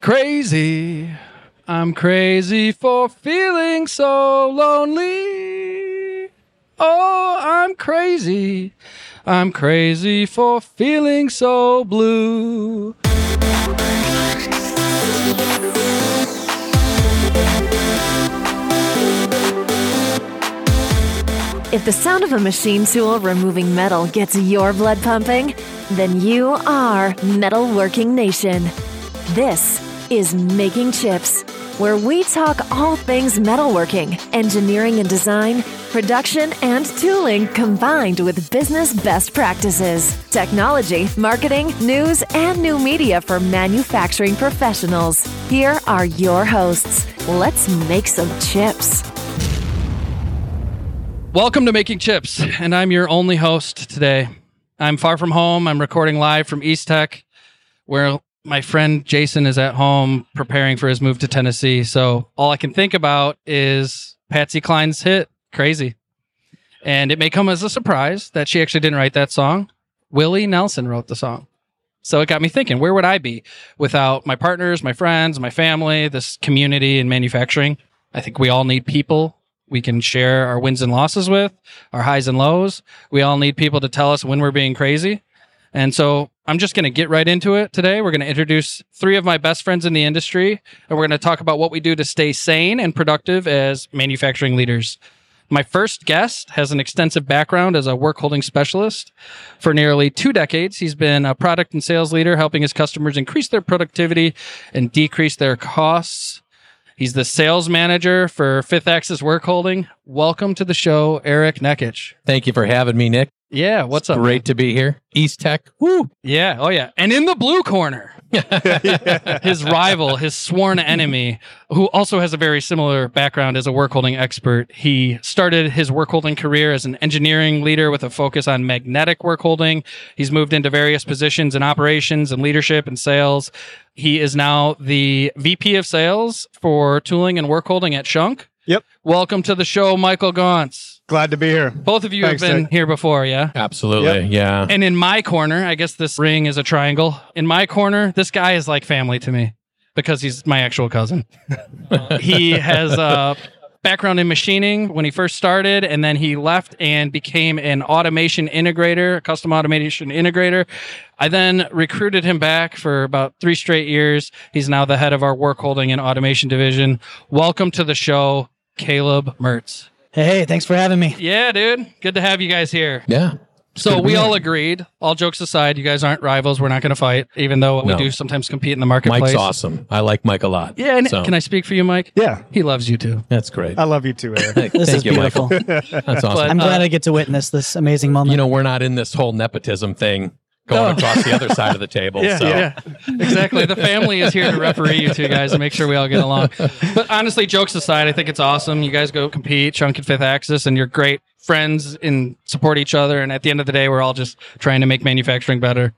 Crazy. I'm crazy for feeling so lonely. Oh, I'm crazy. I'm crazy for feeling so blue. If the sound of a machine tool removing metal gets your blood pumping, then you are Metalworking Nation. This is Making Chips, where we talk all things metalworking, engineering and design, production and tooling combined with business best practices, technology, marketing, news, and new media for manufacturing professionals. Here are your hosts. Let's make some chips. Welcome to Making Chips, and I'm your only host today. I'm far from home. I'm recording live from Eastec, where my friend Jason is at home preparing for his move to Tennessee. So all I can think about is Patsy Cline's hit, Crazy. And it may come as a surprise that she actually didn't write that song. Willie Nelson wrote the song. So it got me thinking, where would I be without my partners, my friends, my family, this community in manufacturing? I think we all need people we can share our wins and losses with, our highs and lows. We all need people to tell us when we're being crazy. And so I'm just going to get right into it today. We're going to introduce three of my best friends in the industry, and we're going to talk about what we do to stay sane and productive as manufacturing leaders. My first guest has an extensive background as a work holding specialist. For nearly two decades, he's been a product and sales leader, helping his customers increase their productivity and decrease their costs. He's the sales manager for Fifth Axis Work Holding. Welcome to the show, Eric Nekich. Thank you for having me, Nick. Yeah, what's up? Great man? to be here. Eastec. Woo. Yeah, oh yeah. And in the blue corner, his rival, his sworn enemy, who also has a very similar background as a work holding expert. He started his work holding career as an engineering leader with a focus on magnetic work holding. He's moved into various positions in operations and leadership and sales. He is now the VP of sales for tooling and work holding at Schunk. Yep. Welcome to the show, Michael Gaunce. Glad to be here. Both of you Thanks, have been Nick. here before, yeah? Absolutely. Yep. Yeah. And in my corner, I guess this ring is a triangle. In my corner, this guy is like family to me because he's my actual cousin. he has a background in machining when he first started, and then he left and became an automation integrator, a custom automation integrator. I then recruited him back for about three straight years. He's now the head of our work holding and automation division. Welcome to the show, Kaleb Mertz. Hey, thanks for having me. Yeah, dude. Good to have you guys here. yeah. So we all agreed. All jokes aside, you guys aren't rivals. We're not going to fight, even though we No. do sometimes compete in the marketplace. Mike's awesome. I like Mike a lot. Yeah, and So, can I speak for you, Mike? Yeah, He loves you too. That's great. I love you too, Eric. This thank is you, beautiful. Michael. That's awesome. But- I'm glad Uh, I get to witness this amazing moment. you know, we're not in this whole nepotism thing going Oh. across the other side of the table. so yeah, exactly. The family is here to referee you two guys and make sure we all get along. But honestly, jokes aside, I think it's awesome. You guys go compete, Schunk and Fifth Axis, and you're great friends and support each other. And at the end of the day, we're all just trying to make manufacturing better.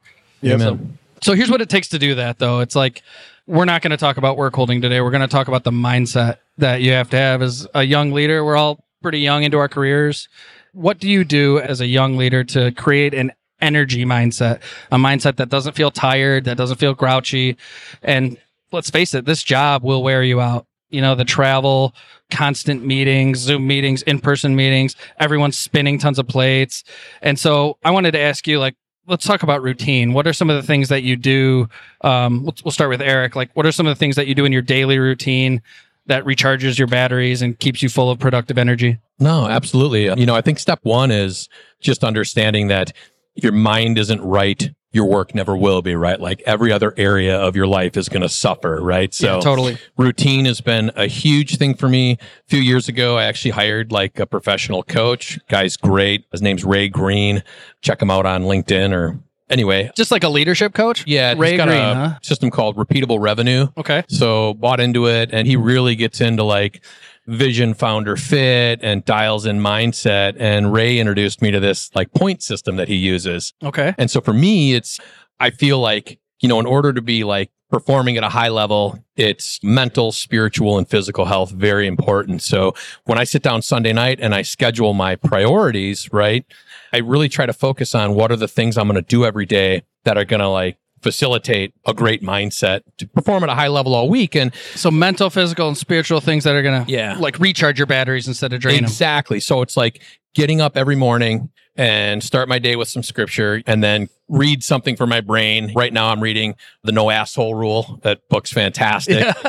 Amen. So here's what it takes to do that, though. It's like we're not going to talk about work holding today. We're going to talk about the mindset that you have to have as a young leader. We're all pretty young into our careers. What do you do as a young leader to create an energy mindset, a mindset that doesn't feel tired, that doesn't feel grouchy? And let's face it, this job will wear you out. You know, the travel, constant meetings, Zoom meetings, in person meetings, everyone's spinning tons of plates. And so I wanted to ask you, like, let's talk about routine. What are some of the things that you do? Um, we'll, we'll start with Eric. Like, what are some of the things that you do in your daily routine that recharges your batteries and keeps you full of productive energy? No, absolutely. You know, I think step one is just understanding that your mind isn't right. Your work never will be right. Like every other area of your life is going to suffer, right? So Yeah, totally. routine has been a huge thing for me. A few years ago, I actually hired like a professional coach. Guy's great. His name's Ray Green. Check him out on LinkedIn or anyway. Just like a leadership coach? Yeah, Ray he's got Green, a huh? system called repeatable revenue. Okay. So bought into it, and he really gets into like vision founder fit and dials in mindset. And Ray introduced me to this like point system that he uses. Okay. And so for me, it's I feel like you know, in order to be like performing at a high level, it's mental, spiritual, and physical health very important. So when I sit down Sunday night and I schedule my priorities, right, I really try to focus on what are the things I'm going to do every day that are going to like facilitate a great mindset to perform at a high level all week. And So mental, physical, and spiritual things that are gonna Yeah. like recharge your batteries instead of drain them. exactly. So it's like getting up every morning and start my day with some scripture and then read something for my brain. Right now I'm reading the no asshole rule. That book's fantastic.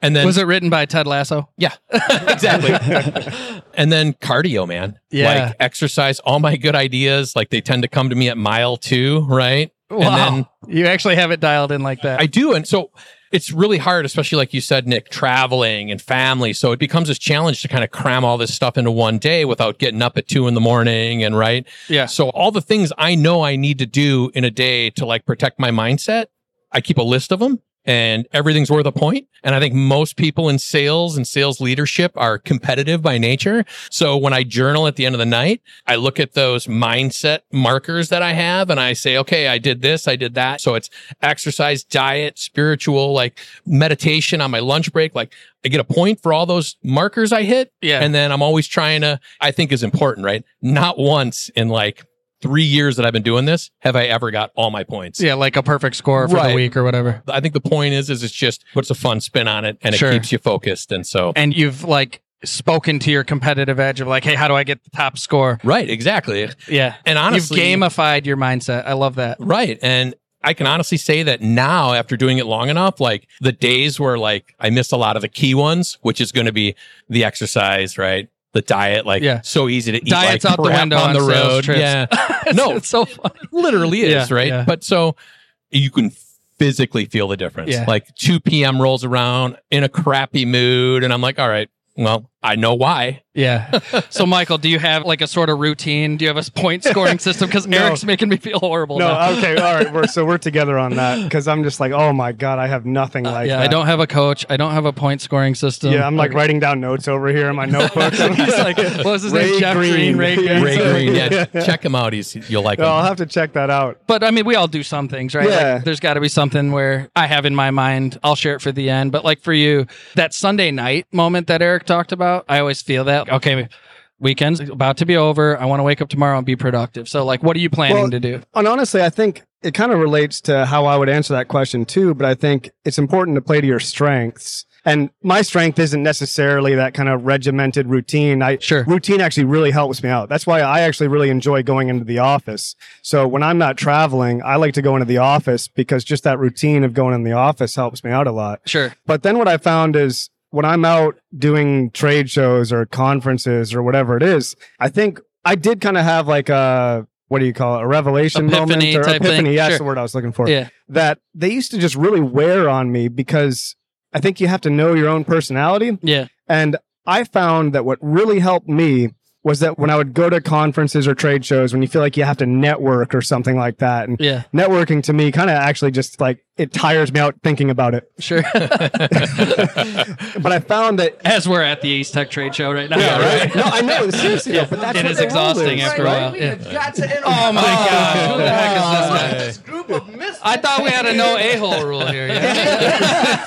And then Was it written by Ted Lasso? Yeah, exactly. and then cardio, man. Yeah. Like exercise, all my good ideas, like they tend to come to me at mile two, right? Wow. And then you actually have it dialed in like that. I do. And so it's really hard, especially like you said, Nick, traveling and family. So it becomes this challenge to kind of cram all this stuff into one day without getting up at two in the morning and right. yeah. So all the things I know I need to do in a day to like protect my mindset, I keep a list of them and everything's worth a point. And I think most people in sales and sales leadership are competitive by nature. So when I journal at the end of the night, I look at those mindset markers that I have and I say, okay, I did this, I did that. So it's exercise, diet, spiritual, like meditation on my lunch break. Like I get a point for all those markers I hit. Yeah. And then I'm always trying to, I think is important, right? Not once in like three years that I've been doing this have I ever got all my points. yeah, like a perfect score for the Right. week or whatever. I think the point is, is it's just puts a fun spin on it and Sure. it keeps you focused. And so, And you've like spoken to your competitive edge of like, hey, how do I get the top score? right, exactly. Yeah. And honestly, you've gamified your mindset. I love that. right. And I can honestly say that now, after doing it long enough, like the days where like I missed a lot of the key ones, which is going to be the exercise, right? The diet, like Yeah. so easy to eat Diet's like out the window on on the road. trips. Yeah, No. it's so funny. literally is Yeah, right. yeah. But so you can physically feel the difference. Yeah. Like 2 p.m. rolls around in a crappy mood, and I'm like, all right, well, I know why. Yeah. So, Michael, do you have like a sort of routine? Do you have a point scoring system? Because No. Eric's making me feel horrible. No, now. okay, all right. We're, so we're together on that because I'm just like, oh my god, I have nothing uh, like yeah, that. I don't have a coach. I don't have a point scoring system. Yeah, I'm like writing down notes over here in my notebook. He's like, what was his name? Jeff Green. Green. Ray Yeah. Green. Ray Green, yeah, check him out. He's you'll like oh, him. I'll have to check that out. But I mean, we all do some things, right? Yeah. Like, there's got to be something where I have in my mind. I'll share it for the end. But like for you, that Sunday night moment that Eric talked about, I always feel that. Okay, weekend's about to be over. I want to wake up tomorrow and be productive. So, like, what are you planning Well, to do? And honestly, I think it kind of relates to how I would answer that question too. But I think it's important to play to your strengths. And my strength isn't necessarily that kind of regimented routine. I Sure. routine actually really helps me out. That's why I actually really enjoy going into the office. So when I'm not traveling, I like to go into the office because just that routine of going in the office helps me out a lot. Sure. But then what I found is when I'm out doing trade shows or conferences or whatever it is, I think I did kind of have like a what do you call it? A revelation Epiphany moment or type thing. epiphany. Yeah, That's the word I was looking for. Yeah. That they used to just really wear on me because I think you have to know your own personality. Yeah. And I found that what really helped me was that when I would go to conferences or trade shows, when you feel like you have to network or something like that, and Yeah. networking to me kind of actually just like it tires me out thinking about it. Sure. But I found that As we're at the Eastec Trade Show right now. Yeah, right. No, I know. Seriously, Yeah. though, but that's It what is the role exhausting is. after a while. Yeah. got to interrupt. Oh my gosh. Who the heck is this guy? This group of misfits. I thought we had a no a hole rule here. Yeah.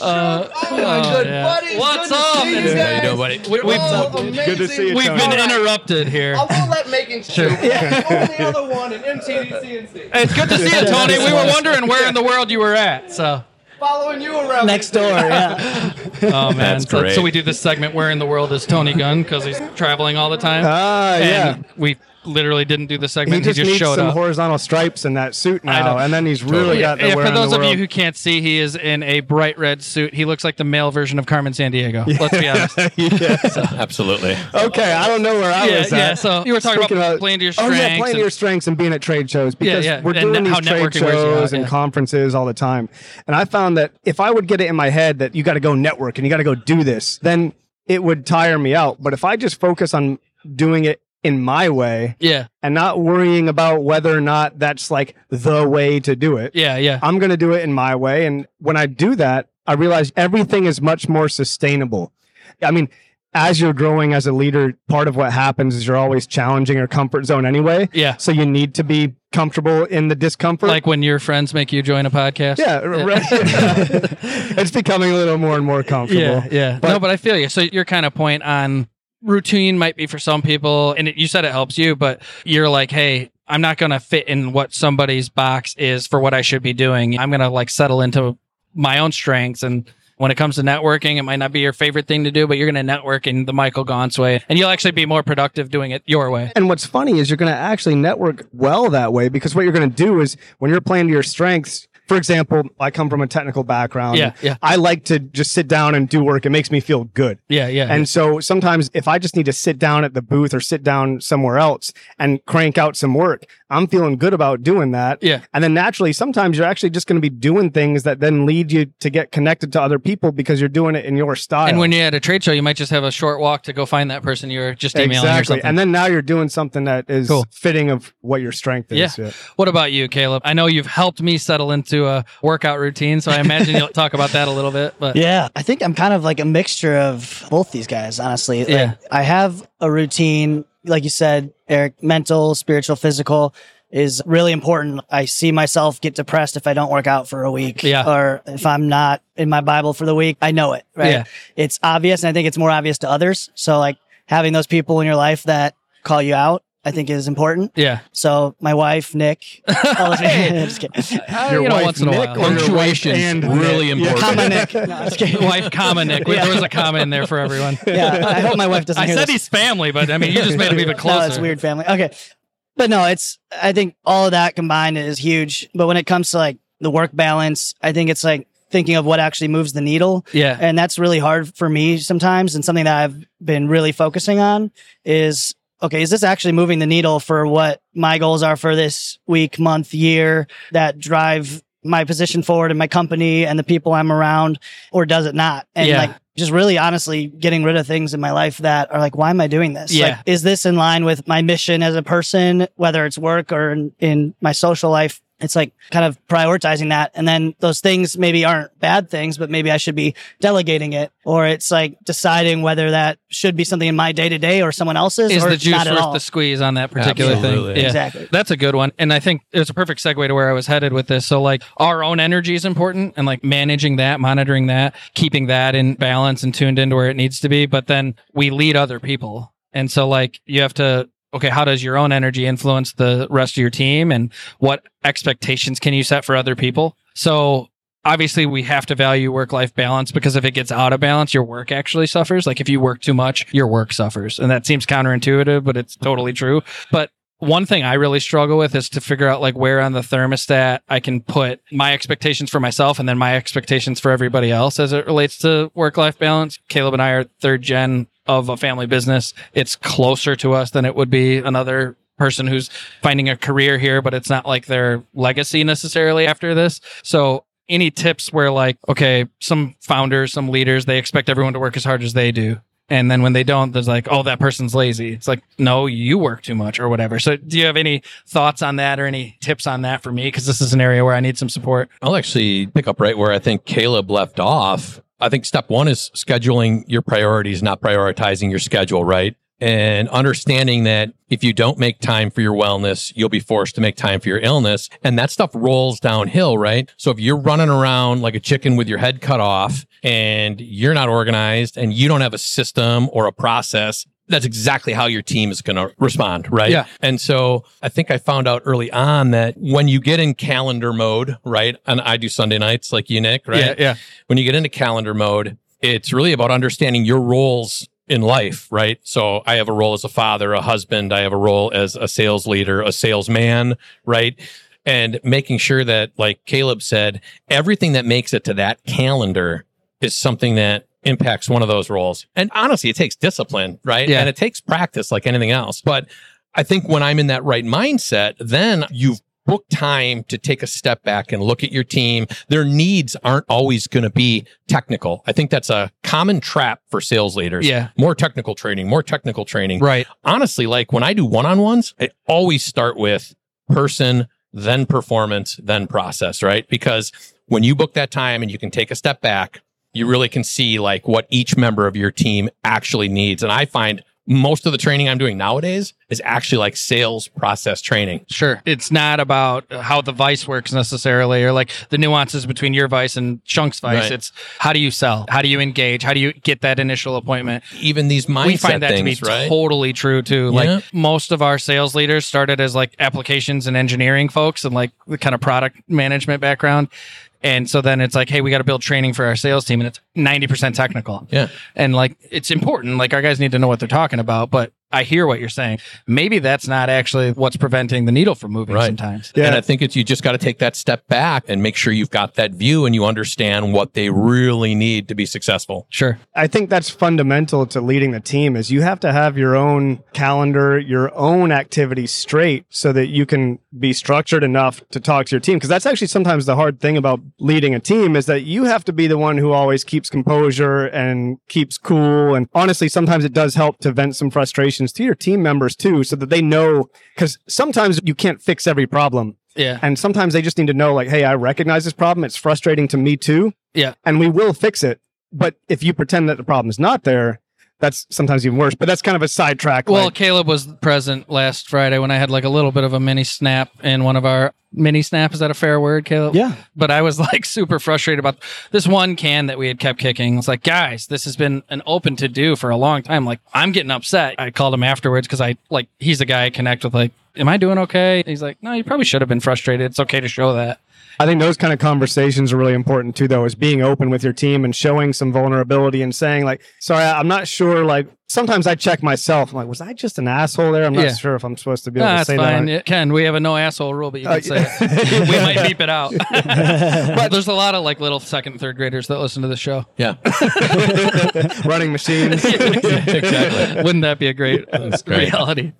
oh my oh, good yeah. buddies. What's good to up? see you It's- How you guys. doing, buddy? We, we've, Oh, Good to see you, we've Tony. been All right. interrupted here. I won't let making sure. the other one in MTDCNC. It's good to see you, Tony. We were wondering where in the world you were at. So, Following you around. Next door, yeah. oh man, That's so, great. so we do this segment where in the world is Tony Gunn because he's traveling all the time. Ah, yeah. we literally didn't do the segment. He segment. just, He just, needs showed some up. horizontal stripes in that suit now, and then he's really got the Yeah, where for in the those of you who can't see, he is in a bright red suit. He looks like the male version of Carmen Sandiego. Let's be honest. yeah. Absolutely. Okay, I don't know where I Yeah, was yeah. So you were talking Speaking about of- playing to your Oh strengths. yeah, playing to and- your strengths and being at trade shows because yeah. we're doing how these trade networking wears you out, shows and conferences all the time. And I found that if I would get it in my head that you got to go network and you got to go do this, then it would tire me out. But if I just focus on doing it in my way yeah, and not worrying about whether or not that's like the way to do it, yeah, yeah. I'm going to do it in my way. And when I do that, I realize everything is much more sustainable. I mean, as you're growing as a leader, part of what happens is you're always challenging your comfort zone anyway. Yeah. So you need to be comfortable in the discomfort. Like when your friends make you join a podcast. yeah, right. it's becoming a little more and more comfortable. Yeah, yeah. But- no, but I feel you. So your kind of point on routine might be for some people, and it, you said it helps you, but you're like, hey, I'm not going to fit in what somebody's box is for what I should be doing. I'm going to like settle into my own strengths and when it comes to networking, it might not be your favorite thing to do, but you're going to network in the Michael Gaunce way, and you'll actually be more productive doing it your way. And what's funny is you're going to actually network well that way because what you're going to do is when you're playing to your strengths, for example, I come from a technical background. Yeah, yeah. I like to just sit down and do work. It makes me feel good. Yeah, yeah. And so sometimes if I just need to sit down at the booth or sit down somewhere else and crank out some work, I'm feeling good about doing that. Yeah. And then naturally, sometimes you're actually just going to be doing things that then lead you to get connected to other people because you're doing it in your style. and when you're at a trade show, you might just have a short walk to go find that person you're just emailing or exactly. something. And then now you're doing something that is Cool. fitting of what your strength is. Yeah. What about you, Kaleb? I know you've helped me settle into a workout routine, so I imagine you'll talk about that a little bit. But Yeah, I think I'm kind of like a mixture of both these guys, honestly. Like, Yeah. I have a routine, like you said, Eric, mental, spiritual, physical is really important. I see myself get depressed if I don't work out for a week Yeah. or if I'm not in my Bible for the week. I know it, right? Yeah. It's obvious and I think it's more obvious to others. So like having those people in your life that call you out, I think is important. yeah, So my wife, Nick, all those- just kidding. Uh, Your you know, wife, once in a Nick, while. or your wife Punctuation and really Nick? Important. Comma Nick. No, I'm just kidding. wife, comma, Nick. There was a comma in there for everyone. Yeah, I hope my wife doesn't I hear said this. he's family, but I mean, you just made him even No, closer. it's weird family. Okay. But no, it's I think all of that combined is huge. But when it comes to like the work balance, I think it's like thinking of what actually moves the needle. Yeah, And that's really hard for me sometimes. And something that I've been really focusing on is okay, is this actually moving the needle for what my goals are for this week, month, year that drive my position forward in my company and the people I'm around, or does it not? And Yeah. like just really honestly getting rid of things in my life that are like, why am I doing this? Yeah. Like, is this in line with my mission as a person, whether it's work or in, in my social life? It's like kind of prioritizing that. And then those things maybe aren't bad things, but maybe I should be delegating it. Or it's like deciding whether that should be something in my day to day or someone else's is or the it's juice not at worth the squeeze on that particular Absolutely. thing? Yeah. Exactly. That's a good one. And I think it's a perfect segue to where I was headed with this. So, like, our own energy is important and like managing that, monitoring that, keeping that in balance and tuned into where it needs to be. But then we lead other people. And so, like, you have to, okay, how does your own energy influence the rest of your team? And what expectations can you set for other people? So, obviously we have to value work life balance because if it gets out of balance your work actually suffers like if you work too much your work suffers and that seems counterintuitive but it's totally true but one thing I really struggle with is to figure out like where on the thermostat I can put my expectations for myself and then my expectations for everybody else as it relates to work life balance. Kaleb and I are third gen of a family business. It's closer to us than it would be another person who's finding a career here, but it's not like their legacy necessarily after this. So any tips where like, okay, some founders, some leaders, they expect everyone to work as hard as they do. And then when they don't, there's like, oh, that person's lazy. It's like, no, you work too much or whatever. So do you have any thoughts on that or any tips on that for me? Cause this is an area where I need some support. I'll actually pick up right where I think Kaleb left off. I think step one is scheduling your priorities, not prioritizing your schedule, right? And understanding that if you don't make time for your wellness, you'll be forced to make time for your illness. And that stuff rolls downhill, right? So if you're running around like a chicken with your head cut off and you're not organized and you don't have a system or a process, that's exactly how your team is going to respond, right? Yeah. And so I think I found out early on that when you get in calendar mode, right? And I do Sunday nights like you, Nick, right? Yeah. Yeah. When you get into calendar mode, it's really about understanding your roles in life, right? So I have a role as a father, a husband, I have a role as a sales leader, a salesman, right? And making sure that, like Kaleb said, everything that makes it to that calendar is something that impacts one of those roles. And honestly, it takes discipline, right? Yeah. And it takes practice like anything else. But I think when I'm in that right mindset, then you've booked time to take a step back and look at your team. Their needs aren't always going to be technical. I think that's a common trap for sales leaders. Yeah. More technical training, more technical training. Right. Honestly, like when I do one on ones, I always start with person, then performance, then process, right? Because when you book that time and you can take a step back, you really can see like what each member of your team actually needs. And I find most of the training I'm doing nowadays is actually like sales process training. Sure. It's not about how the vice works necessarily or like the nuances between your vice and Schunk's vice. Right. It's how do you sell? How do you engage? How do you get that initial appointment? Even these mindset we find that things, to be right? totally true too. Yeah. Like most of our sales leaders started as like applications and engineering folks and like the kind of product management background. And so then it's like, hey, we got to build training for our sales team and it's 90% technical. yeah. And like it's important. Like our guys need to know what they're talking about, but I hear what you're saying. Maybe that's not actually what's preventing the needle from moving Right. sometimes. Yeah. And I think it's you just got to take that step back and make sure you've got that view and you understand what they really need to be successful. Sure. I think that's fundamental to leading the team is you have to have your own calendar, your own activities straight so that you can be structured enough to talk to your team. Cause that's actually sometimes the hard thing about leading a team is that you have to be the one who always keeps composure and keeps cool. And honestly, sometimes it does help to vent some to your team members too, so that they know, cause sometimes you can't fix every problem. Yeah. And sometimes they just need to know, like, hey, I recognize this problem. It's frustrating to me too. Yeah. And we will fix it. But if you pretend that the problem is not there, that's sometimes even worse. But that's kind of a sidetrack. Well, like- Kaleb was present last Friday when I had like a little bit of a mini snap in one of our mini snap. Is that a fair word, Kaleb? Yeah. But I was like super frustrated about this one can that we had kept kicking. It's like, guys, this has been an open to do for a long time. Like, I'm getting upset. I called him afterwards because I like he's a guy I connect with. Like, am I doing okay? He's like, no, you probably should have been frustrated. It's okay to show that. I think those kind of conversations are really important too, though, is being open with your team and showing some vulnerability and saying, like, sorry, I'm not sure. Like, sometimes I check myself. I'm like, was I just an asshole there? I'm not Yeah. sure if I'm supposed to be able Nah, to that's say fine. that. Ken, we have a no asshole rule, but you can Uh, say it. we might beep it out. but there's a lot of like little second third graders that listen to the show. Yeah. Running machines. exactly. Wouldn't that be a great, great. reality?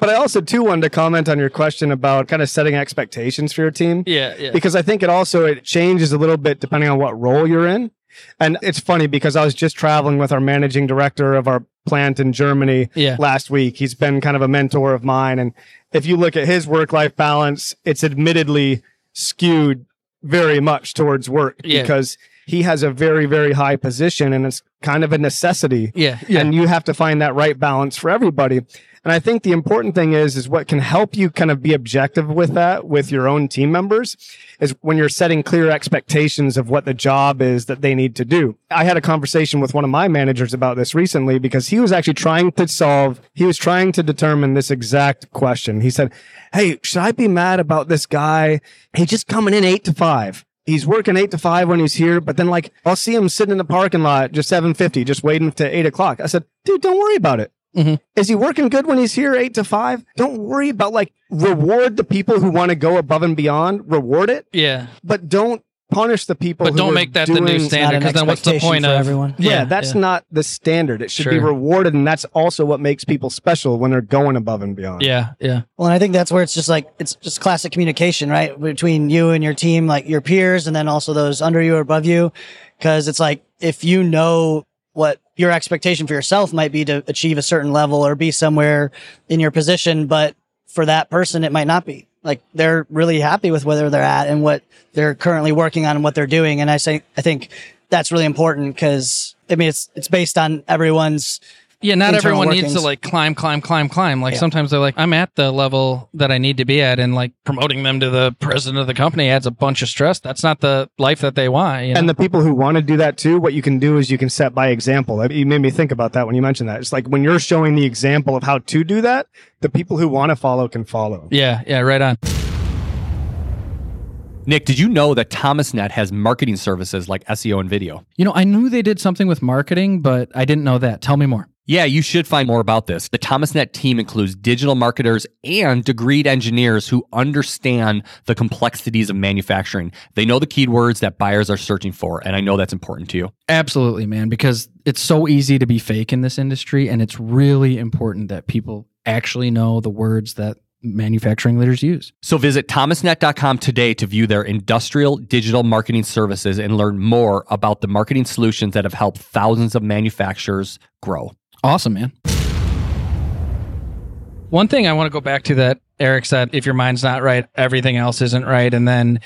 but I also too wanted to comment on your question about kind of setting expectations for your team. Yeah, yeah. because I think it also it changes a little bit depending on what role you're in. And it's funny because I was just traveling with our managing director of our plant in Germany Yeah. last week. He's been kind of a mentor of mine. And if you look at his work life balance, it's admittedly skewed very much towards work Yeah. because he has a very, very high position and it's kind of a necessity Yeah, yeah. and you have to find that right balance for everybody and i think the important thing is is what can help you kind of be objective with that with your own team members is when you're setting clear expectations of what the job is that they need to do i had a conversation with one of my managers about this recently because he was actually trying to solve he was trying to determine this exact question he said hey should i be mad about this guy he's just coming in 8 to 5 He's working eight to five when he's here, but then like I'll see him sitting in the parking lot just seven fifty, just waiting to eight o'clock. I said, dude, don't worry about it. Mhm. Is he working good when he's here eight to five? Don't worry about like reward the people who want to go above and beyond. Reward it, yeah. but don't punish the people. But who don't are make that the new standard because then what's the point of everyone. Yeah, that's not the standard. It should be rewarded, and that's also what makes people special when they're going above and beyond. Yeah, yeah. Well, and I think that's where it's just like it's just classic communication, right, between you and your team, like your peers, and then also those under you or above you, because it's like if you know what your expectation for yourself might be to achieve a certain level or be somewhere in your position, but for that person it might not be. Like they're really happy with where they're at and what they're currently working on and what they're doing, and I say I think that's really important because I mean it's it's based on everyone's Yeah, not internal everyone needs to like climb, climb, climb, climb. Like Yeah. sometimes they're like, I'm at the level that I need to be at, and like promoting them to the president of the company adds a bunch of stress. That's not the life that they want. You know? And the people who want to do that too, what you can do is you can set by example. That- You made me think about that when you mentioned that. It's like when you're showing the example of how to do that, the people who want to follow can follow. yeah, yeah, right on. Nick, did you know that ThomasNet has marketing services like SEO and video? You know, I knew they did something with marketing, but I didn't know that. Tell me more. Yeah, you should find more about this. The ThomasNet team includes digital marketers and degreed engineers who understand the complexities of manufacturing. They know the keywords that buyers are searching for, and I know that's important to you. Absolutely, man, because it's so easy to be fake in this industry, and it's really important that people actually know the words that manufacturing leaders use. So visit thomasnet.com today to view their industrial digital marketing services and learn more about the marketing solutions that have helped thousands of manufacturers grow. Awesome, man. One thing I want to go back to that Eric said if your mind's not right, everything else isn't right. And then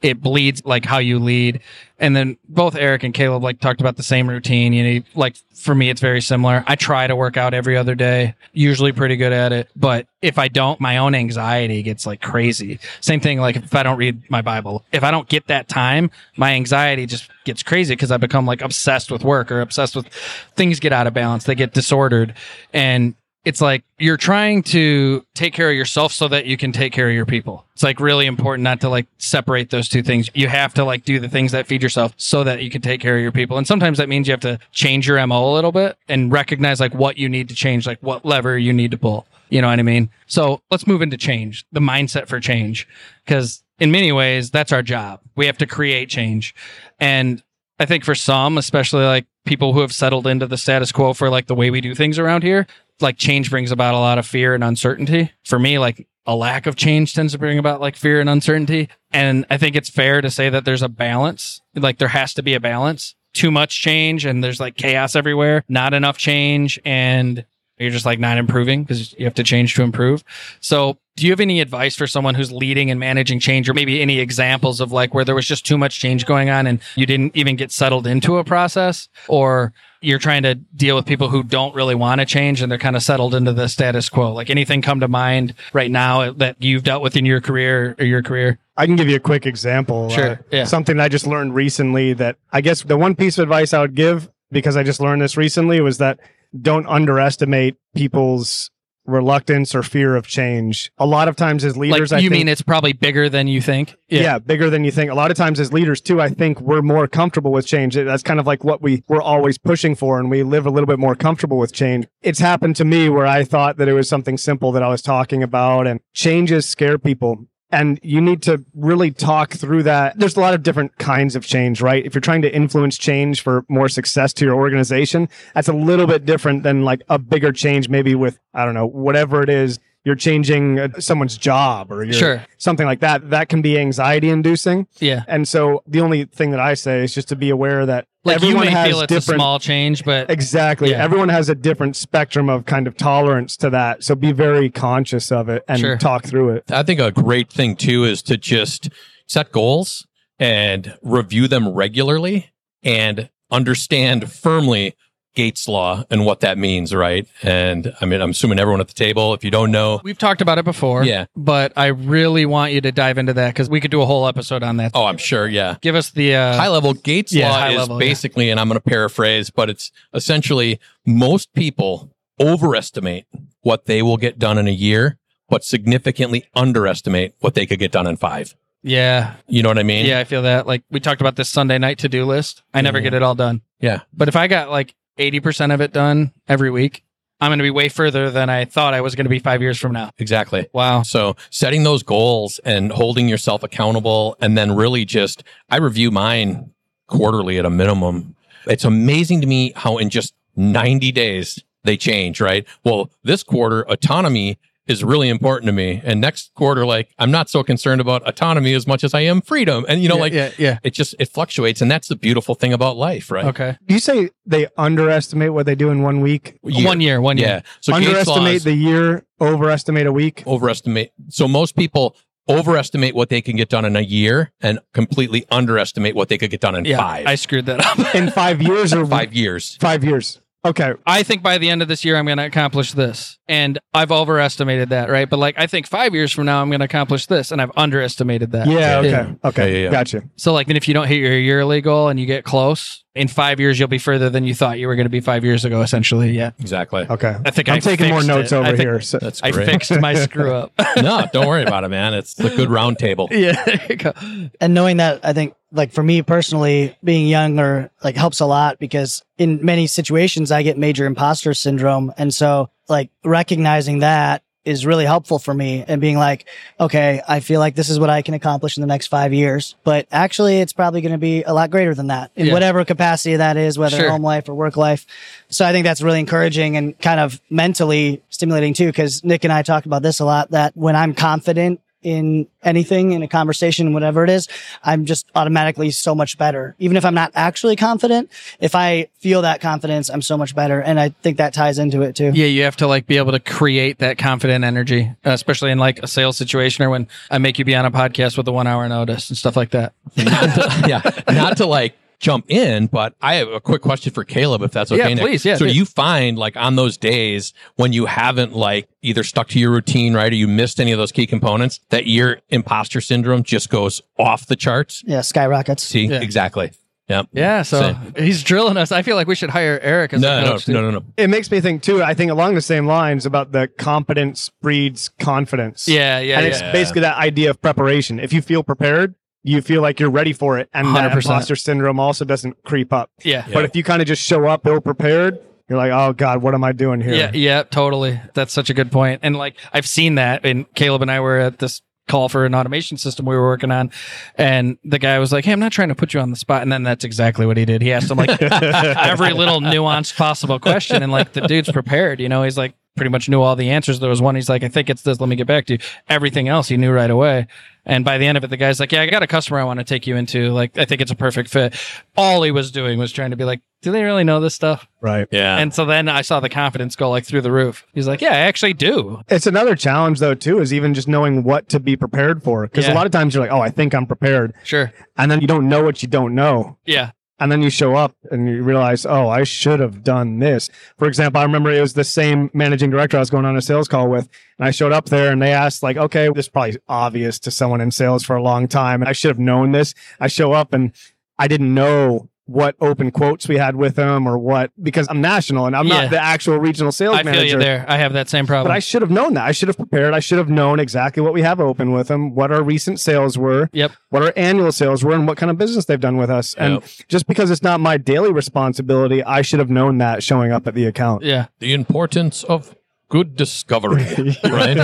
it bleeds like how you lead. And then both Eric and Caleb like talked about the same routine. You know, like for me, it's very similar. I try to work out every other day, usually pretty good at it. But if I don't, my own anxiety gets like crazy. Same thing, like if I don't read my Bible, if I don't get that time, my anxiety just gets crazy because I become like obsessed with work or obsessed with things get out of balance. They get disordered. And it's like you're trying to take care of yourself so that you can take care of your people. It's like really important not to like separate those two things. You have to like do the things that feed yourself so that you can take care of your people. And sometimes that means you have to change your MO a little bit and recognize like what you need to change, like what lever you need to pull. You know what I mean? So let's move into change, the mindset for change. Cause in many ways, that's our job. We have to create change. And I think for some, especially like people who have settled into the status quo for like the way we do things around here, like change brings about a lot of fear and uncertainty. For me, like a lack of change tends to bring about like fear and uncertainty. And I think it's fair to say that there's a balance. Like there has to be a balance. Too much change and there's like chaos everywhere, not enough change and you're just like not improving because you have to change to improve. So, do you have any advice for someone who's leading and managing change, or maybe any examples of like where there was just too much change going on and you didn't even get settled into a process, or you're trying to deal with people who don't really want to change and they're kind of settled into the status quo? Like anything come to mind right now that you've dealt with in your career or your career? I can give you a quick example. Sure, Uh, yeah. Something I just learned recently that I guess the one piece of advice I would give, because I just learned this recently, was that don't underestimate people's reluctance or fear of change. A lot of times as leaders, like you think, mean it's probably bigger than you think? yeah. bigger than you think. A lot of times as leaders too, I think we're more comfortable with change. That's kind of like what we we're always pushing for and we live a little bit more comfortable with change. It's happened to me where I thought that it was something simple that I was talking about and changes scare people. And you need to really talk through that. There's a lot of different kinds of change, right? If you're trying to influence change for more success to your organization, that's a little bit different than like a bigger change, maybe with, I don't know, whatever it is. You're changing uh, someone's job or you're Sure. something like that. That can be anxiety inducing. Yeah. And so the only thing that I say is just to be aware that Like everyone you may has feel it's a different small change, but exactly Yeah. everyone has a different spectrum of kind of tolerance to that. So be very conscious of it and Sure. talk through it. I think a great thing too is to just set goals and review them regularly and understand firmly Gates law and what that means, right? And I mean, I'm assuming everyone at the table, if you don't know, we've talked about it before. Yeah. But I really want you to dive into that because we could do a whole episode on that. oh, I'm sure, yeah. Give us the uh, high level Gates yeah, law is level, yeah. basically, and I'm going to paraphrase, but it's essentially most people overestimate what they will get done in a year, but significantly underestimate what they could get done in five. yeah, You know what I mean? yeah. I feel that. Like we talked about this Sunday night to do list. I never Mhm. get it all done. Yeah. But if I got like eighty percent of it done every week, I'm going to be way further than I thought I was going to be five years from now. Exactly. Wow. So setting those goals and holding yourself accountable and then really just I review mine quarterly at a minimum. It's amazing to me how in just 90 days they change, right? Well, this quarter autonomy is really important to me and next quarter like I'm not so concerned about autonomy as much as I am freedom. And you know yeah, like yeah, yeah. it just it fluctuates and that's the beautiful thing about life, right? Okay. You say they underestimate what they do in one week, One year. One year. Yeah. So underestimate laws- the year, overestimate a week. overestimate. So most people overestimate what they can get done in a year and completely underestimate what they could get done in Yeah. five. I screwed that up. In five years or five years. Five years. Okay. I think by the end of this year, I'm going to accomplish this. And I've overestimated that, right? But like, I think five years from now, I'm going to accomplish this. And I've underestimated that. Yeah. Okay. Yeah. Okay. Yeah, yeah, yeah. Gotcha. So, like, then if you don't hit your yearly goal and you get close, in five years, you'll be further than you thought you were going to be five years ago, essentially. Yeah. Exactly. Okay. I think I'm I taking more notes it. over I think here. So. That's I great. fixed my screw up. no, don't worry about it, man. It's a good round table. yeah. There you go. and knowing that i think like for me personally being younger like helps a lot because in many situations i get major imposter syndrome and so like recognizing that is really helpful for me and being like okay i feel like this is what i can accomplish in the next five years but actually it's probably going to be a lot greater than that in Yeah. whatever capacity that is whether Sure. home life or work life so i think that's really encouraging and kind of mentally stimulating too because nick and i talk about this a lot that when i'm confident in anything in a conversation, whatever it is, I'm just automatically so much better. Even if I'm not actually confident, if I feel that confidence, I'm so much better. And I think that ties into it too. Yeah, you have to like be able to create that confident energy, especially in like a sales situation or when I make you be on a podcast with a one hour notice and stuff like that. not to, yeah, not to like jump in, but I have a quick question for Kaleb, if that's okay. Yeah, Nick. please, yeah, So do you find like on those days when you haven't like either stuck to your routine, right, or you missed any of those key components, that your imposter syndrome just goes off the charts? Yeah, skyrockets. See, Yeah. exactly. Yep. Yeah, so Same. he's drilling us. I feel like we should hire Eric as a No, no, coach. too. no, no, no. It makes me think too. I think along the same lines about the competence breeds confidence. Yeah, yeah, and yeah. it's basically that idea of preparation. If you feel prepared, you feel like you're ready for it, and that 100%. imposter syndrome also doesn't creep up. yeah. But if you kind of just show up ill prepared, you're like, oh god, what am I doing here? Yeah, yeah, totally. That's such a good point. And like I've seen that and Kaleb and I were at this call for an automation system we were working on and the guy was like, Hey, I'm not trying to put you on the spot. And then that's exactly what he did. He asked him like every little nuanced possible question and like the dude's prepared, you know, he's like pretty much knew all the answers. There was one he's like, I think it's this, let me get back to you. Everything else he knew right away. And by the end of it, the guy's like, Yeah, I got a customer I want to take you into. Like, I think it's a perfect fit. All he was doing was trying to be like, Do they really know this stuff? Right. Yeah. And so then I saw the confidence go like through the roof. He's like, "Yeah, I actually do." It's another challenge though too, is even just knowing what to be prepared for. Because Yeah. a lot of times you're like, oh, I think I'm prepared, Sure. and then you don't know what you don't know. Yeah. And then you show up and you realize, oh, I should have done this. For example, I remember it was the same managing director I was going on a sales call with, and I showed up there and they asked, like, okay, this is probably obvious to someone in sales for a long time, and I should have known this. I show up and I didn't know what open quotes we had with them or what because I'm national and I'm Yeah. not the actual regional sales I feel manager. you there. I have that same problem. But I should have known that. I should have prepared. I should have known exactly what we have open with them, what our recent sales were, Yep. what our annual sales were, and what kind of business they've done with us. And just because it's not my daily responsibility, I should have known that showing up at the account. yeah. the importance of good discovery, right?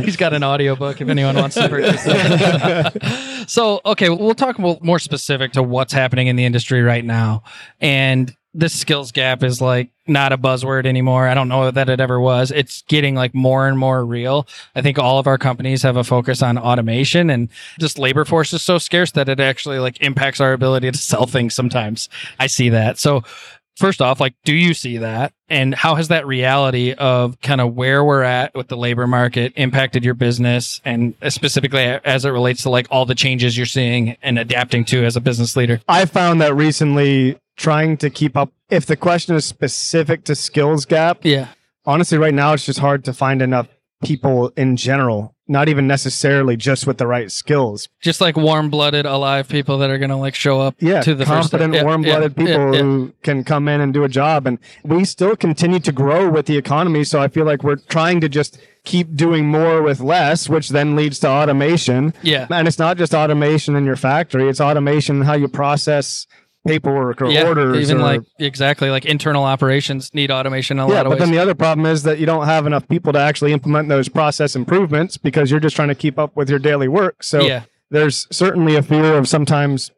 He's got an audiobook if anyone wants to purchase it. so, okay, we'll talk more specific to what's happening in the industry right now. And this skills gap is like not a buzzword anymore. I don't know that it ever was. It's getting like more and more real. I think all of our companies have a focus on automation and just labor force is so scarce that it actually like impacts our ability to sell things sometimes. I see that. So first off, like, do you see that? And how has that reality of kind of where we're at with the labor market impacted your business and specifically as it relates to like all the changes you're seeing and adapting to as a business leader? I found that recently trying to keep up, if the question is specific to skills gap, Yeah. honestly, right now it's just hard to find enough people in general, not even necessarily just with the right skills. Just like warm blooded, alive people that are going to like show up yeah, to the confident, warm-blooded yeah, people yeah, yeah. who can come in and do a job. And we still continue to grow with the economy. So I feel like we're trying to just keep doing more with less, which then leads to automation. Yeah. And it's not just automation in your factory; it's automation in how you process paperwork or Yeah, orders. even or- like exactly like internal operations need automation in a yeah, lot of but ways. then the other problem is that you don't have enough people to actually implement those process improvements because you're just trying to keep up with your daily work. So yeah, there's certainly a fear of sometimes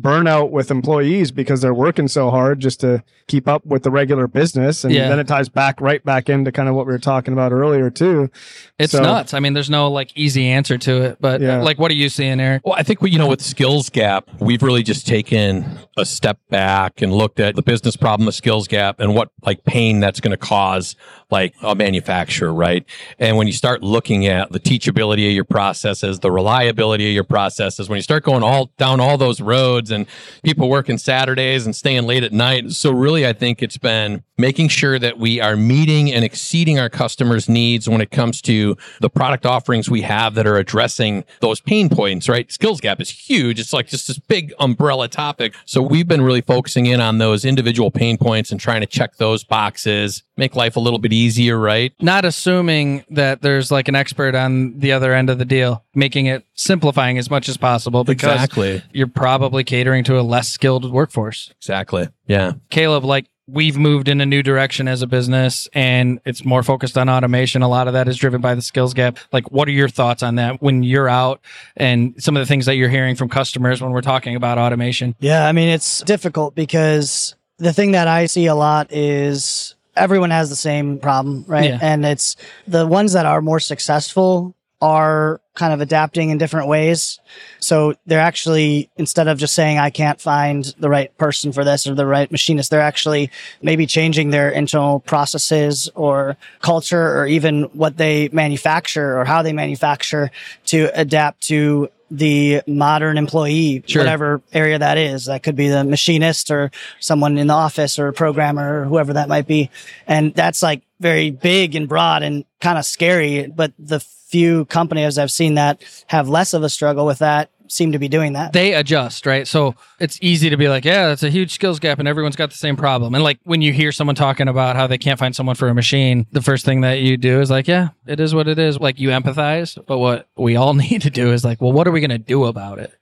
burnout with employees because they're working so hard just to keep up with the regular business and Yeah. then it ties back right back into kind of what we were talking about earlier too it's so- nuts. I mean, there's no like easy answer to it, but Yeah. like, what are you seeing, Eric? Well, I think we, you know, with skills gap, we've really just taken a step back and looked at the business problem, the skills gap, and what like pain that's going to cause like a manufacturer, right? And when you start looking at the teachability of your processes, the reliability of your processes, when you start going all down all those roads and people working Saturdays and staying late at night. So really, I think it's been making sure that we are meeting and exceeding our customers' needs when it comes to the product offerings we have that are addressing those pain points, right? Skills gap is huge. It's like just this big umbrella topic. So we've been really focusing in on those individual pain points and trying to check those boxes, make life a little bit easier, right? not assuming that there's like an expert on the other end of the deal, making it simplifying as much as possible because Exactly. you're probably catering to a less skilled workforce. Exactly. Yeah. Kaleb, like we've moved in a new direction as a business and it's more focused on automation. A lot of that is driven by the skills gap. Like, what are your thoughts on that when you're out and some of the things that you're hearing from customers when we're talking about automation? Yeah, I mean, it's difficult because the thing that I see a lot is everyone has the same problem, right? Yeah. And it's the ones that are more successful are kind of adapting in different ways. So they're actually, instead of just saying, I can't find the right person for this or the right machinist, they're actually maybe changing their internal processes or culture or even what they manufacture or how they manufacture to adapt to the modern employee, Sure. whatever area that is. That could be the machinist or someone in the office or a programmer or whoever that might be. And that's like very big and broad and kind of scary. But the few companies I've seen that have less of a struggle with that seem to be doing that. they adjust, right? So it's easy to be like, yeah, that's a huge skills gap and everyone's got the same problem. And like when you hear someone talking about how they can't find someone for a machine, the first thing that you do is like, yeah, it is what it is. Like you empathize. But what we all need to do is like, well, what are we going to do about it?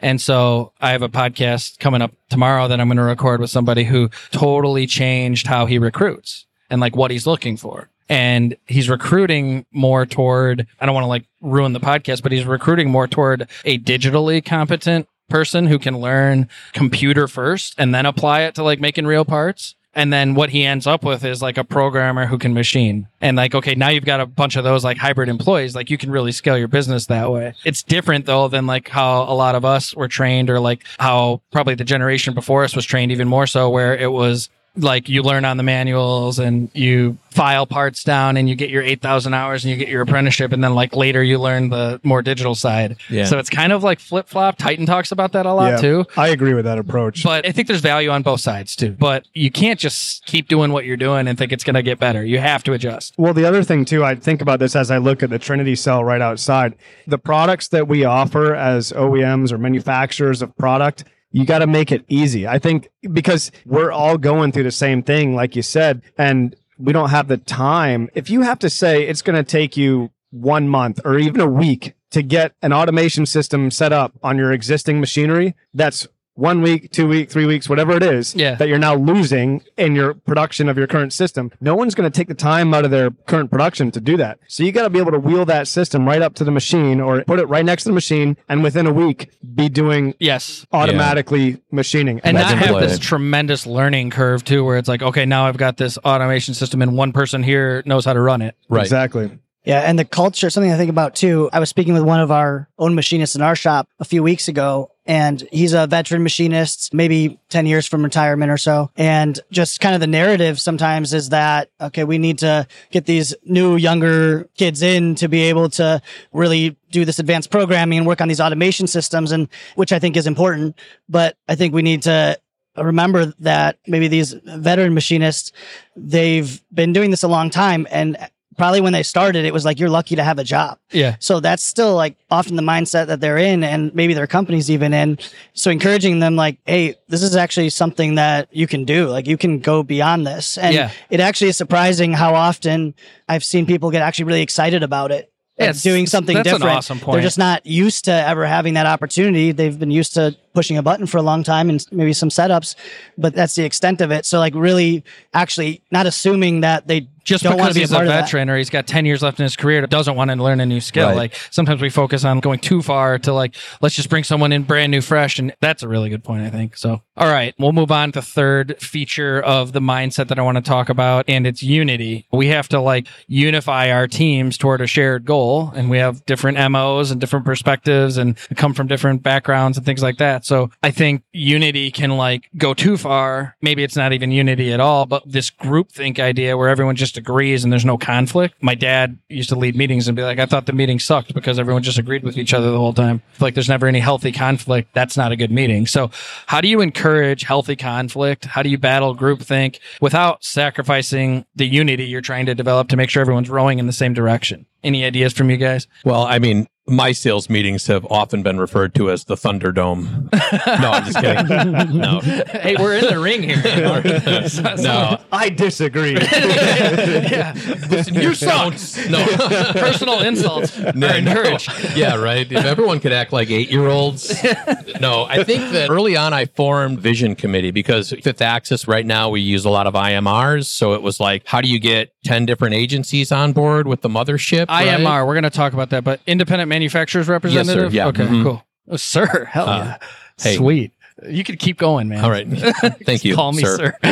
And so I have a podcast coming up tomorrow that I'm going to record with somebody who totally changed how he recruits and like what he's looking for. And he's recruiting more toward, I don't want to like ruin the podcast, but he's recruiting more toward a digitally competent person who can learn computer first and then apply it to like making real parts. And then what he ends up with is like a programmer who can machine. And like, okay, now you've got a bunch of those like hybrid employees. Like you can really scale your business that way. It's different though than like how a lot of us were trained or like how probably the generation before us was trained even more so where it was like you learn on the manuals and you file parts down and you get your 8000 hours and you get your apprenticeship and then like later you learn the more digital side Yeah. so it's kind of like flip-flop titan talks about that a lot Yeah, too I agree with that approach. but I think there's value on both sides too. But you can't just keep doing what you're doing and think it's going to get better. You have to adjust. Well, the other thing too, I think about this as I look at the Trinity cell right outside. The products that we offer as OEMs or manufacturers of product, you got to make it easy. I think because we're all going through the same thing, like you said, and we don't have the time. If you have to say it's going to take you one month or even a week to get an automation system set up on your existing machinery, that's one week, two week, three weeks, whatever it is Yeah. that you're now losing in your production of your current system. No one's going to take the time out of their current production to do that. So you got to be able to wheel that system right up to the machine or put it right next to the machine and within a week be doing Yes. automatically machining. And not have this tremendous learning curve too, where it's like, okay, now I've got this automation system and one person here knows how to run it. Right. Exactly. Yeah, and the culture, something I think about too. I was speaking with one of our own machinists in our shop a few weeks ago, and he's a veteran machinist, maybe 10 years from retirement or so. And just kind of the narrative sometimes is that, okay, we need to get these new, younger kids in to be able to really do this advanced programming and work on these automation systems, and which I think is important. But I think we need to remember that maybe these veteran machinists, they've been doing this a long time and probably when they started, it was like, you're lucky to have a job. Yeah. So that's still like often the mindset that they're in and maybe their company's even in. So encouraging them like, Hey, this is actually something that you can do. Like you can go beyond this. And Yeah. it actually is surprising how often I've seen people get actually really excited about it. Yeah, it's- doing something that's an different. awesome point. They're just not used to ever having that opportunity. They've been used to pushing a button for a long time and maybe some setups, but that's the extent of it. So like really actually not assuming that they Just don't want because to be a he's a part veteran or he's got 10 years left in his career doesn't want to learn a new skill. Right. Like sometimes we focus on going too far to like, let's just bring someone in brand new, fresh. And that's a really good point, I think. So, all right, we'll move on to the third feature of the mindset that I want to talk about, and it's unity. We have to like unify our teams toward a shared goal, and we have different MOs and different perspectives and come from different backgrounds and things like that. So, I think unity can like go too far. Maybe it's not even unity at all, but this group think idea where everyone just agrees and there's no conflict. My dad used to lead meetings and be like, I thought the meeting sucked because everyone just agreed with each other the whole time. Like there's never any healthy conflict. That's not a good meeting. So how do you encourage healthy conflict? How do you battle groupthink without sacrificing the unity you're trying to develop to make sure everyone's rowing in the same direction? Any ideas from you guys? Well, I mean, my sales meetings have often been referred to as the Thunderdome. no, I'm just kidding. No, hey, we're in the ring here. no. I disagree. yeah. Listen, you suck. No, Personal insults are encouraged. yeah, right. If everyone could act like eight year olds. No, I think that early on I formed Vision Committee because Fifth Axis right now we use a lot of IMRs. So it was like, how do you get 10 different agencies on board with the mothership? right? IMR, we're going to talk about that, but independent manufacturers representative? Yes, sir. yeah. Okay, Mhm. cool. Oh, sir, hell Uh, yeah. hey. Sweet. You could keep going, man. All right. Thank you. Call me sir.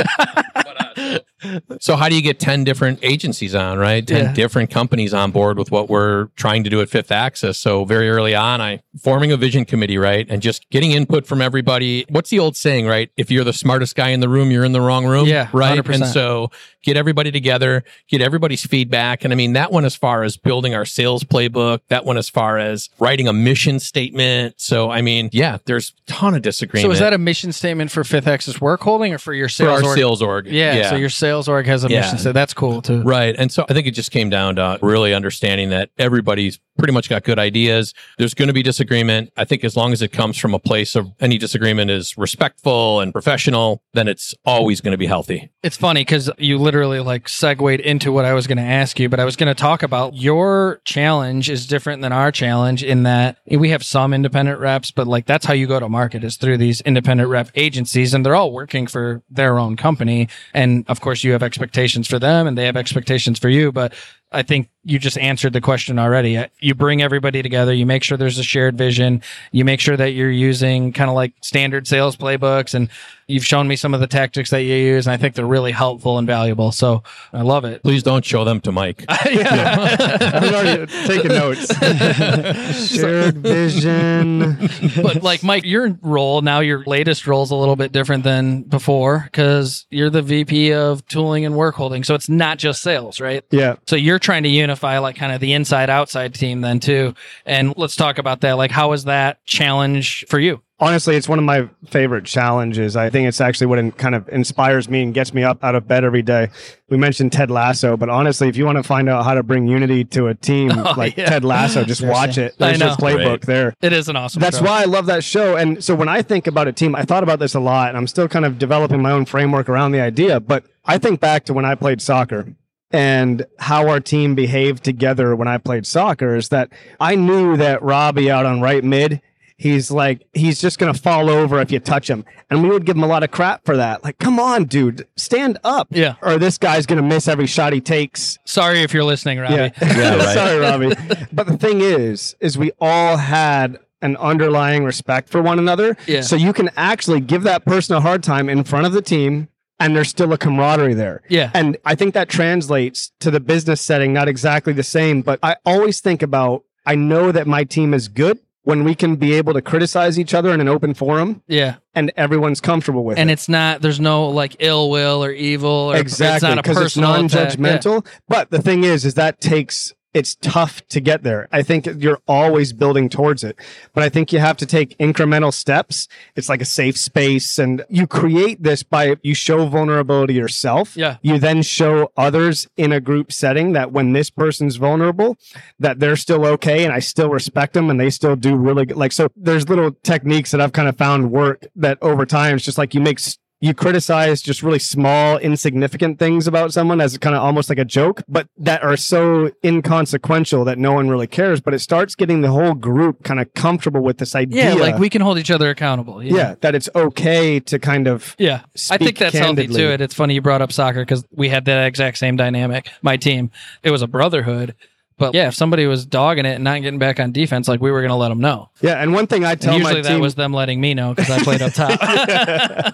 So how do you get 10 different agencies on, right? 10 Yeah. different companies on board with what we're trying to do at Fifth Axis. So very early on, I forming a vision committee, right? And just getting input from everybody. What's the old saying, right? If you're the smartest guy in the room, you're in the wrong room. Yeah, Right. 100%. And so get everybody together, get everybody's feedback. And I mean, that one as far as building our sales playbook, that one as far as writing a mission statement. So, I mean, yeah, there's a ton of disagreement. So is that a mission statement for Fifth Axis Work Holding or for your for sales our org? sales org? Yeah, So your sales org has a Yeah. mission statement. That's cool too. Right. And so I think it just came down to really understanding that everybody's pretty much got good ideas. There's going to be disagreement. I think as long as it comes from a place of any disagreement is respectful and professional, then it's always going to be healthy. It's funny because you literally like segued into what I was going to ask you, but I was going to talk about your challenge is different than our challenge in that we have some independent reps, but like that's how you go to market is through these independent rep agencies and they're all working for their own company. And of course you have expectations for them and they have expectations for you, but I think you just answered the question already. Uh, You bring everybody together. You make sure there's a shared vision. You make sure that you're using kind of like standard sales playbooks and you've shown me some of the tactics that you use. And I think they're really helpful and valuable. So I love it. Please don't show them to Mike. I've already taking notes. Shared vision. but like Mike, your role now, your latest role is a little bit different than before because you're the VP of tooling and work holding. So it's not just sales, right? Yeah. So you're trying to unify like kind of the inside outside team then too. And let's talk about that. Like, how was that challenge for you? Honestly, it's one of my favorite challenges. I think it's actually what in, kind of inspires me and gets me up out of bed every day. We mentioned Ted Lasso, but honestly, if you want to find out how to bring unity to a team oh, like yeah. Ted Lasso, just watch it. I There's know. your playbook Right. there. It is an awesome. That's show. why I love that show. And so when I think about a team, I thought about this a lot and I'm still kind of developing my own framework around the idea. But I think back to when I played soccer and how our team behaved together when I played soccer is that I knew that Robbie out on right mid, he's like, he's just going to fall over if you touch him. And we would give him a lot of crap for that. Like, come on, dude, stand up. Yeah. Or this guy's going to miss every shot he takes. Sorry if you're listening, Robbie. Yeah. Yeah, right. Sorry, Robbie. But the thing is, is we all had an underlying respect for one another. Yeah. So you can actually give that person a hard time in front of the team and there's still a camaraderie there. Yeah. And I think that translates to the business setting, not exactly the same, but I always think about I know that my team is good when we can be able to criticize each other in an open forum Yeah. and everyone's comfortable with And it. And it's not, there's no like ill will or evil or exactly it's not a because it's non-judgmental but the thing is is that takes it's tough to get there. I think you're always building towards it but i think you have to take incremental steps. It's like a safe space and you create this by you show vulnerability yourself. Yeah. you then show others in a group setting that when this person's vulnerable that they're still okay and i still respect them and they still do really good like so there's little techniques that i've kind of found work that over time it's just like you make s- you criticize just really small, insignificant things about someone as kind of almost like a joke, but that are so inconsequential that no one really cares. But it starts getting the whole group kind of comfortable with this idea. Yeah. Like we can hold each other accountable. know? yeah, that it's okay to kind of Yeah. I think that's healthy candidly. too. And it's funny you brought up soccer because we had that exact same dynamic. My team, it was a brotherhood. But yeah, if somebody was dogging it and not getting back on defense, like we were going to let them know. Yeah, and one thing I And tell usually my that team was them letting me know because I played up top. yeah,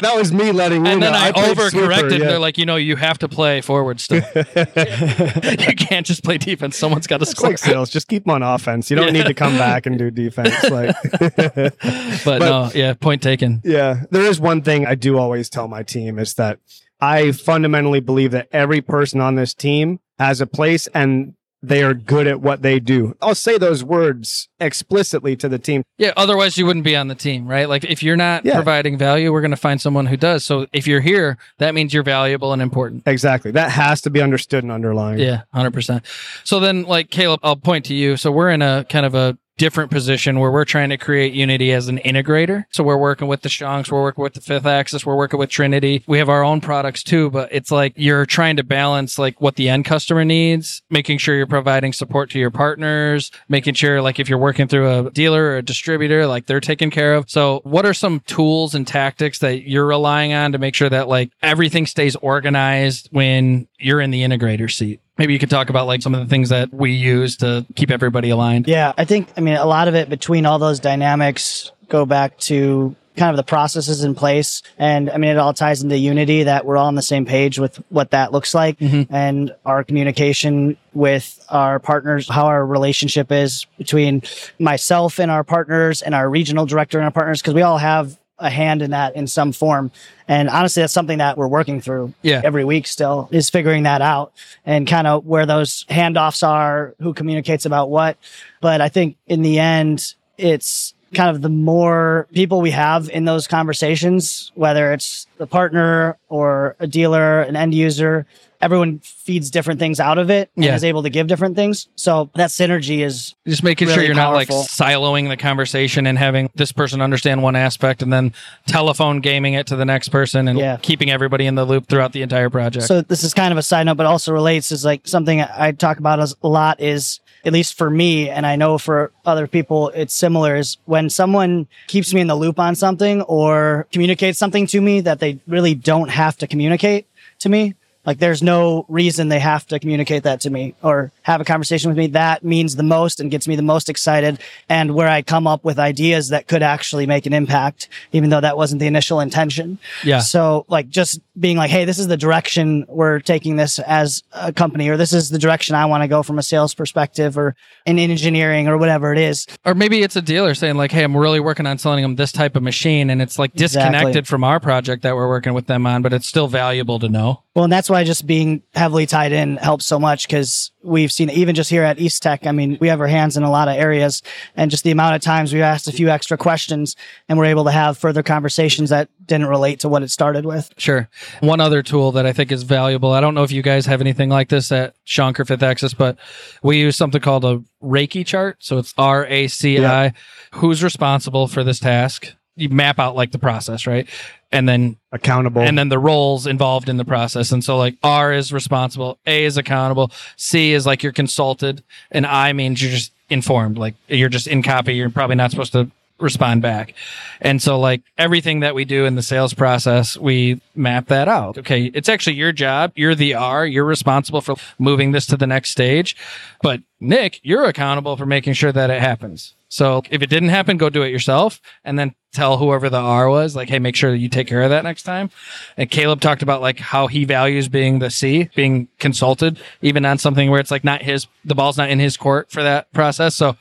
that was me letting you know. and then know. I, overcorrected. sweeper, yeah. They're like, you know, you have to play forward still. you can't just play defense. Someone's got to score. like sales. Just keep them on offense. You don't Yeah. need to come back and do defense. Like, but, no, yeah, point taken. Yeah, there is one thing I do always tell my team is that I fundamentally believe that every person on this team has a place and they are good at what they do. I'll say those words explicitly to the team. Yeah, otherwise you wouldn't be on the team, right? Like if you're not Yeah. providing value, we're going to find someone who does. So if you're here, that means you're valuable and important. Exactly. That has to be understood and underlined. Yeah, 100%. So then like Kaleb, I'll point to you. So we're in a kind of a different position where we're trying to create unity as an integrator. So we're working with the Schunks, we're working with the Fifth Axis, we're working with Trinity. We have our own products too, but it's like you're trying to balance like what the end customer needs, making sure you're providing support to your partners, making sure like if you're working through a dealer or a distributor, like they're taken care of. So what are some tools and tactics that you're relying on to make sure that like everything stays organized when you're in the integrator seat? Maybe you could talk about like some of the things that we use to keep everybody aligned. Yeah, I think I mean a lot of it between all those dynamics go back to kind of the processes in place. And I mean, it all ties into unity that we're all on the same page with what that looks like Mhm. and our communication with our partners, how our relationship is between myself and our partners and our regional director and our partners, because we all have a hand in that in some form. And honestly, that's something that we're working through Yeah. every week still is figuring that out and kind of where those handoffs are, who communicates about what. But I think in the end, it's kind of the more people we have in those conversations, whether it's the partner or a dealer, an end user, everyone feeds different things out of it and Yeah. is able to give different things. So that synergy is Just making sure you're not like siloing the conversation and having this person understand one aspect and then telephone gaming it to the next person and Yeah. keeping everybody in the loop throughout the entire project. So this is kind of a side note, but also relates is like something I talk about a lot is at least for me, and I know for other people it's similar is when someone keeps me in the loop on something or communicates something to me that they really don't have to communicate to me. Like there's no reason they have to communicate that to me or have a conversation with me. That means the most and gets me the most excited and where I come up with ideas that could actually make an impact, even though that wasn't the initial intention. yeah. So like just being like, hey, this is the direction we're taking this as a company, or this is the direction I want to go from a sales perspective or in engineering or whatever it is. Or maybe it's a dealer saying like, "Hey, I'm really working on selling them this type of machine," and it's like disconnected Exactly. from our project that we're working with them on, but it's still valuable to know. Well, and that's why just being heavily tied in helps so much because we've seen even just here at Eastec. I mean, we have our hands in a lot of areas and just the amount of times we asked a few extra questions and we're able to have further conversations that didn't relate to what it started with. Sure. One other tool that I think is valuable. I don't know if you guys have anything like this at Schunk or Fifth Axis, but we use something called a RACI chart. So it's R A C I. Who's responsible for this task? You map out like the process, right? And then Accountable. and then the roles involved in the process. And so like R is responsible, A is accountable, C is like you're consulted, and I means you're just informed. Like you're just in copy. You're probably not supposed to respond back. And so like everything that we do in the sales process, we map that out. Okay. It's actually your job. You're the R. You're responsible for moving this to the next stage. But Nick, you're accountable for making sure that it happens. So if it didn't happen, go do it yourself and then tell whoever the R was, like, hey, make sure that you take care of that next time. And Kaleb talked about like how he values being the C, being consulted, even on something where it's like not his, the ball's not in his court for that process. So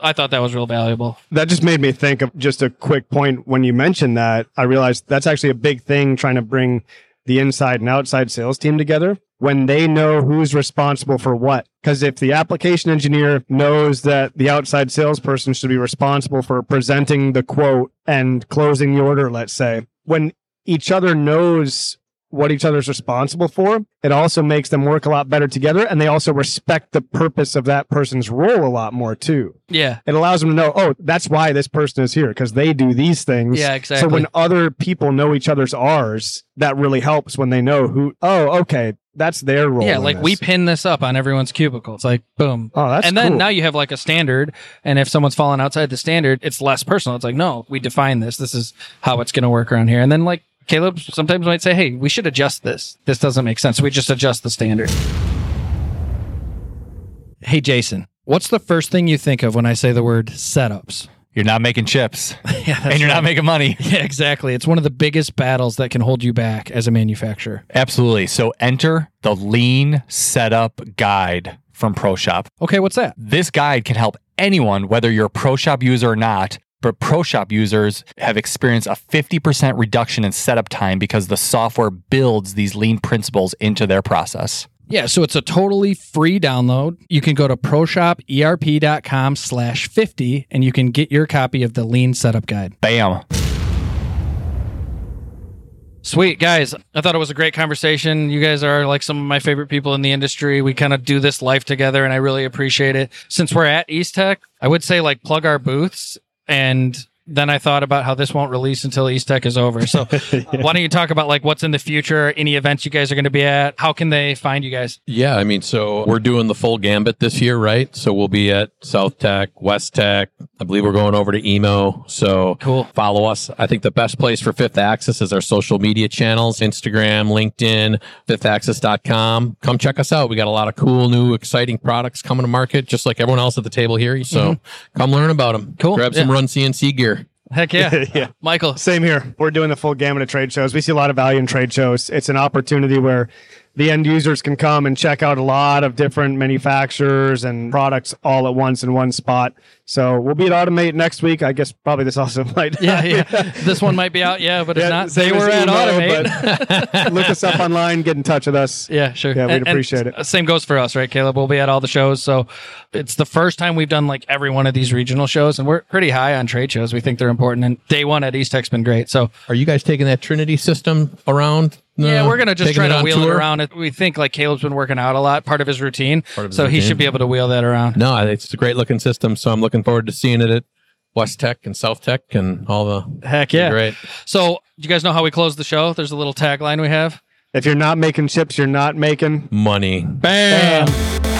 I thought that was real valuable. that just made me think of just a quick point when you mentioned that i realized that's actually a big thing trying to bring the inside and outside sales team together when they know who's responsible for what. Because if the application engineer knows that the outside salesperson should be responsible for presenting the quote and closing the order let's say when each other knows what each other's responsible for it also makes them work a lot better together and they also respect the purpose of that person's role a lot more too Yeah. it allows them to know, oh, that's why this person is here because they do these things. Yeah, exactly. So when other people know each other's R's, that really helps when they know who, oh, okay, that's their role. Yeah, like we pin this up on everyone's cubicle. It's like boom. Oh, that's and then cool. now you have like a standard, and if someone's falling outside the standard, it's less personal. It's like no, we define this. This is how it's going to work around here. And then like Kaleb sometimes might say, "Hey, we should adjust this. This doesn't make sense." We just adjust the standard. Hey, Jason, what's the first thing you think of when I say the word setups? You're not making chips yeah, and you're not making money. Yeah, exactly. It's one of the biggest battles that can hold you back as a manufacturer. Absolutely. So enter the lean setup guide from ProShop. Okay, what's that? This guide can help anyone, whether you're a ProShop user or not. But ProShop users have experienced a 50% reduction in setup time because the software builds these lean principles into their process. Yeah, so it's a totally free download. You can go to proshoperp.com slash 50 and you can get your copy of the lean setup guide. Bam. Sweet, guys. I thought it was a great conversation. You guys are like some of my favorite people in the industry. We kind of do this life together and I really appreciate it. Since we're at Eastec, I would say like plug our booths and then I thought about how this won't release until Eastec is over. So why don't you talk about like what's in the future, any events you guys are going to be at? How can they find you guys? Yeah, I mean, so we're doing the full gambit this year, right? So we'll be at Southtec, West Tech. I believe we're going over to EMO. So Cool. follow us. I think the best place for Fifth Axis is our social media channels Instagram, LinkedIn, fifthaxis.com. Come check us out. We got a lot of cool, new, exciting products coming to market, just like everyone else at the table here. So mm-hmm. come learn about them. Cool. Grab some Yeah. Run CNC gear. Heck yeah. yeah. Michael. Same here. We're doing the full gamut of trade shows. We see a lot of value in trade shows. It's an opportunity where the end users can come and check out a lot of different manufacturers and products all at once in one spot. So we'll be at Automate next week. I guess probably this also might. Yeah, yeah. this one might be out. Yeah, but it's Yeah, not. They were at EMO, Automate. but look us up online. Get in touch with us. Yeah, sure. Yeah, we'd And- and appreciate it. Same goes for us, right, Kaleb? We'll be at all the shows. So it's the first time we've done like every one of these regional shows, and we're pretty high on trade shows. We think they're important. And day one at Eastec's been great. So Are you guys taking that Trinity system around? Yeah, we're gonna just taking try to on wheel tour? it around. We think like Kaleb's been working out a lot, part of his routine. Part of his so he routine. should be able to wheel that around. No, it's a great looking system. So I'm looking forward to seeing it at Westec and Southtec and all the. Heck yeah! Great. So do you guys know how we close the show? There's a little tagline we have. If you're not making chips, you're not making Money. Bam.